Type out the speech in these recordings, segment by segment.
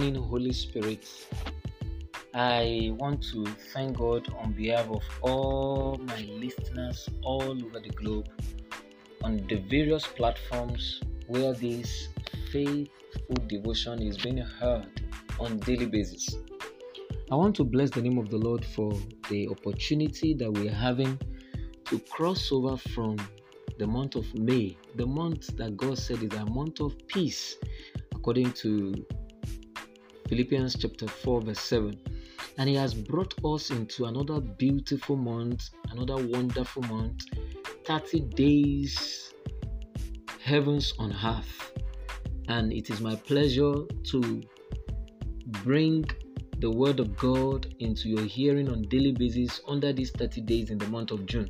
morning, Holy Spirit. I want to thank God on behalf of all my listeners all over the globe on the various platforms where this faithful devotion is being heard on daily basis. I want to bless the name of the Lord for the opportunity that we're having to cross over from the month of May, the month that God said is a month of peace, according to Philippians chapter 4, verse 7. And He has brought us into another beautiful month, another wonderful month, 30 days, heavens on earth. And it is my pleasure to bring the word of God into your hearing on daily basis under these 30 days in the month of June.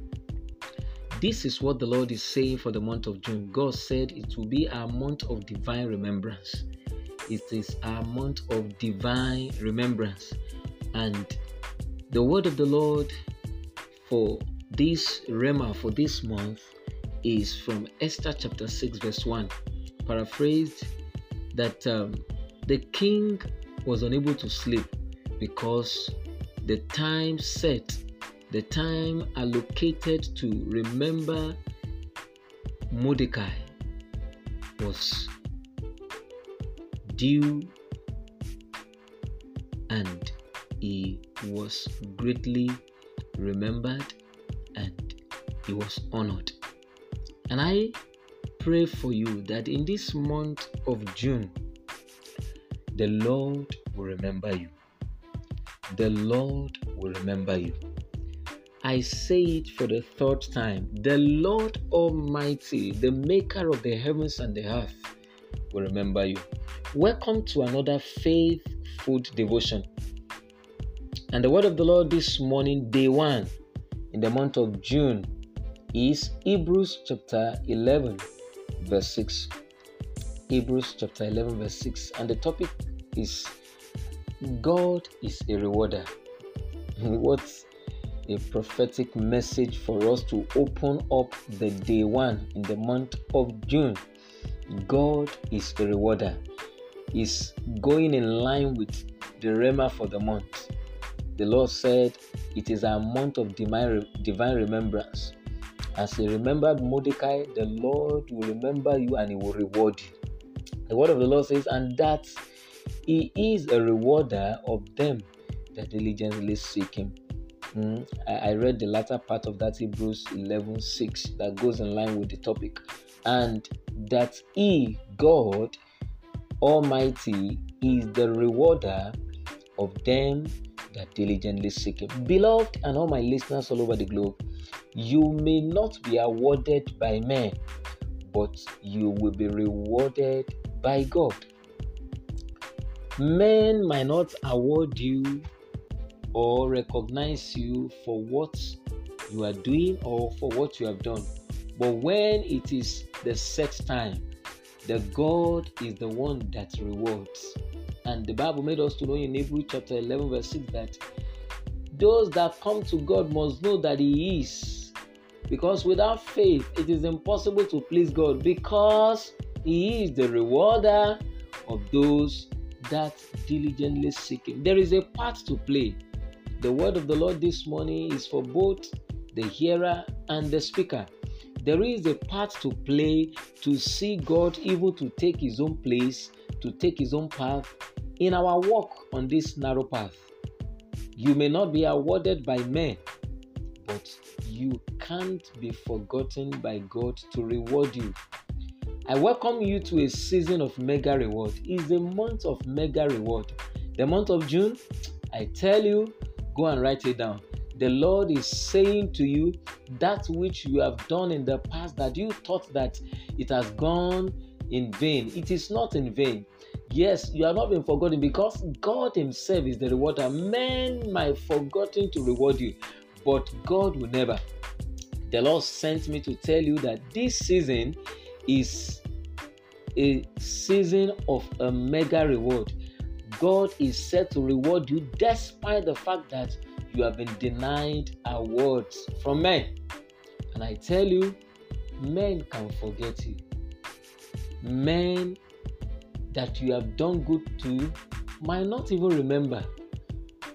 This is what the Lord is saying for the month of June. God said it will be a month of divine remembrance. It is a month of divine remembrance. And the word of the Lord for this Rhema for this month is from Esther chapter 6, verse 1. Paraphrased that um, the king was unable to sleep because the time set, the time allocated to remember Mordecai was due and he was greatly remembered and he was honored. And I pray for you that in this month of June, the Lord will remember you. The Lord will remember you. I say it for the third time. The Lord Almighty, the maker of the heavens and the earth, will remember you. Welcome to another faith food devotion. And the word of the Lord this morning, day one, in the month of June, is Hebrews chapter 11, verse 6. Hebrews chapter 11, verse 6. And the topic is God is a rewarder. what a prophetic message for us to open up the day one in the month of June. God is a rewarder. Is going in line with the Rhema for the month. The Lord said it is a month of divine, divine remembrance. As He remembered Mordecai, the Lord will remember you and He will reward you. The word of the Lord says, and that He is a rewarder of them that diligently seek Him. Mm, I, I, read the latter part of that Hebrews 11 6 that goes in line with the topic. And that He, God Almighty, is the rewarder of them that diligently seek Him. Beloved, and all my listeners all over the globe, you may not be awarded by men, but you will be rewarded by God. Men might not award you or recognize you for what you are doing or for what you have done. But when it is the set time, the God is the one that rewards. And the Bible made us to know in Hebrews chapter 11, verse 6 that those that come to God must know that He is. Because without faith, it is impossible to please God because He is the rewarder of those that diligently seek Him. There is a part to play. The word of the Lord this morning is for both the hearer and the speaker. There is a part to play to see God even to take His own place, to take His own path in our walk on this narrow path. You may not be awarded by men, but you can't be forgotten by God to reward you. I welcome you to a season of mega reward. It's the month of mega reward. The month of June, I tell you, Go and write it down. The Lord is saying to you that which you have done in the past that you thought that it has gone in vain. It is not in vain. Yes, you have not been forgotten because God Himself is the rewarder. Men might forgotten to reward you, but God will never. The Lord sent me to tell you that this season is a season of a mega reward. God is set to reward you despite the fact that you have been denied awards from men. And I tell you, men can forget you. Men that you have done good to might not even remember,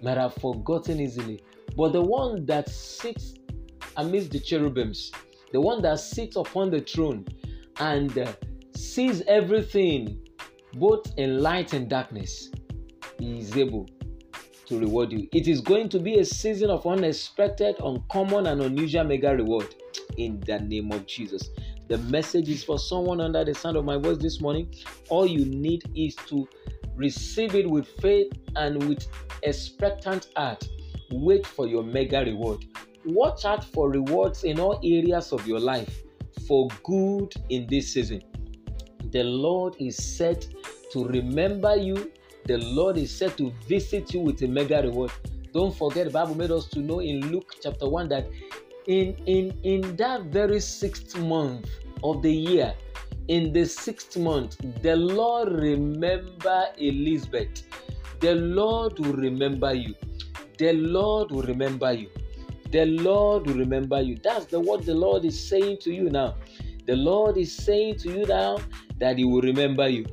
might have forgotten easily. But the one that sits amidst the cherubims, the one that sits upon the throne and uh, sees everything, both in light and darkness, he is able to reward you. It is going to be a season of unexpected, uncommon, and unusual mega reward in the name of Jesus. The message is for someone under the sound of my voice this morning. All you need is to receive it with faith and with expectant heart. Wait for your mega reward. Watch out for rewards in all areas of your life for good in this season. The Lord is set to remember you. The Lord is set to visit you with a mega reward. Don't forget, the Bible made us to know in Luke chapter 1 that in in in that very sixth month of the year in the sixth month the lord remember elizabeth. The lord will remember you. The lord will remember you. The lord will remember you. That's the what the lord is saying to you now. The lord is saying to you now that he will remember you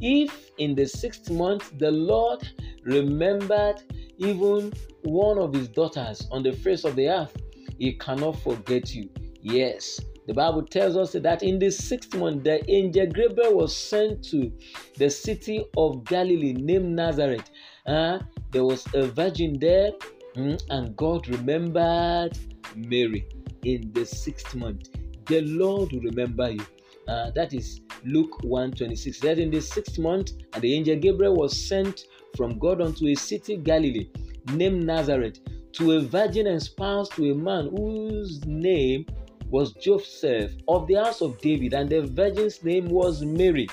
if in the sixth month the lord remembered even one of his daughters on the face of the earth he cannot forget you. Yes, the Bible tells us that in the sixth month, the angel Gabriel was sent to the city of Galilee named Nazareth. Uh, there was a virgin there, mm, and God remembered Mary in the sixth month. The Lord will remember you. Uh, that is Luke 1:26. That in the sixth month, and the angel Gabriel was sent from God unto a city Galilee named Nazareth to a virgin espoused to a man whose name was Joseph of the house of David, and the virgin's name was Mary.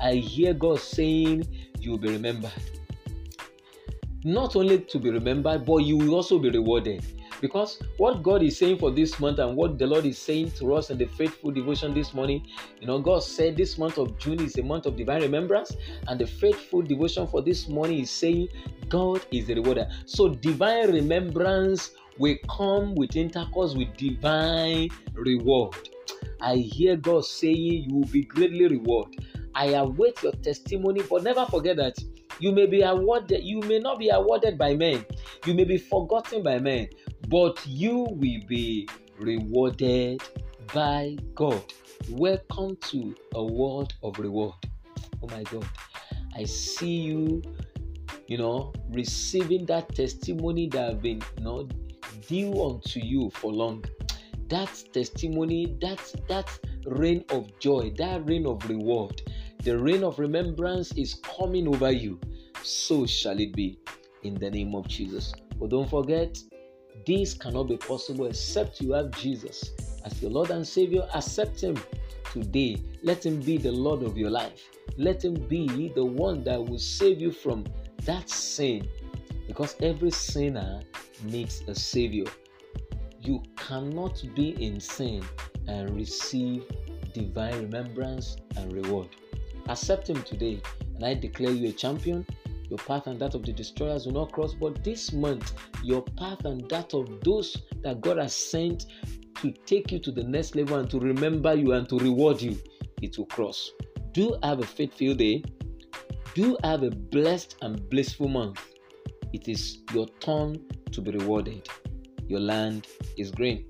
I hear God saying, You will be remembered. Not only to be remembered, but you will also be rewarded. Because what God is saying for this month and what the Lord is saying to us in the faithful devotion this morning, you know, God said this month of June is a month of divine remembrance, and the faithful devotion for this morning is saying God is the rewarder. So divine remembrance will come with intercourse with divine reward. I hear God saying you will be greatly rewarded. I await your testimony, but never forget that you may be awarded, you may not be awarded by men, you may be forgotten by men, but you will be rewarded by God. Welcome to a world of reward. Oh my God. I see you, you know, receiving that testimony that have been, you know, due unto you for long. That testimony, that that rain of joy, that rain of reward, the rain of remembrance is coming over you. So shall it be in the name of Jesus. But don't forget, this cannot be possible except you have Jesus as your Lord and Savior. Accept Him today. Let Him be the Lord of your life. Let Him be the one that will save you from that sin. Because every sinner needs a Savior. You cannot be in sin and receive divine remembrance and reward. Accept Him today, and I declare you a champion your path and that of the destroyers will not cross. But this month, your path and that of those that God has sent to take you to the next level and to remember you and to reward you, it will cross. Do have a faithful day. Do have a blessed and blissful month. It is your turn to be rewarded. Your land is green.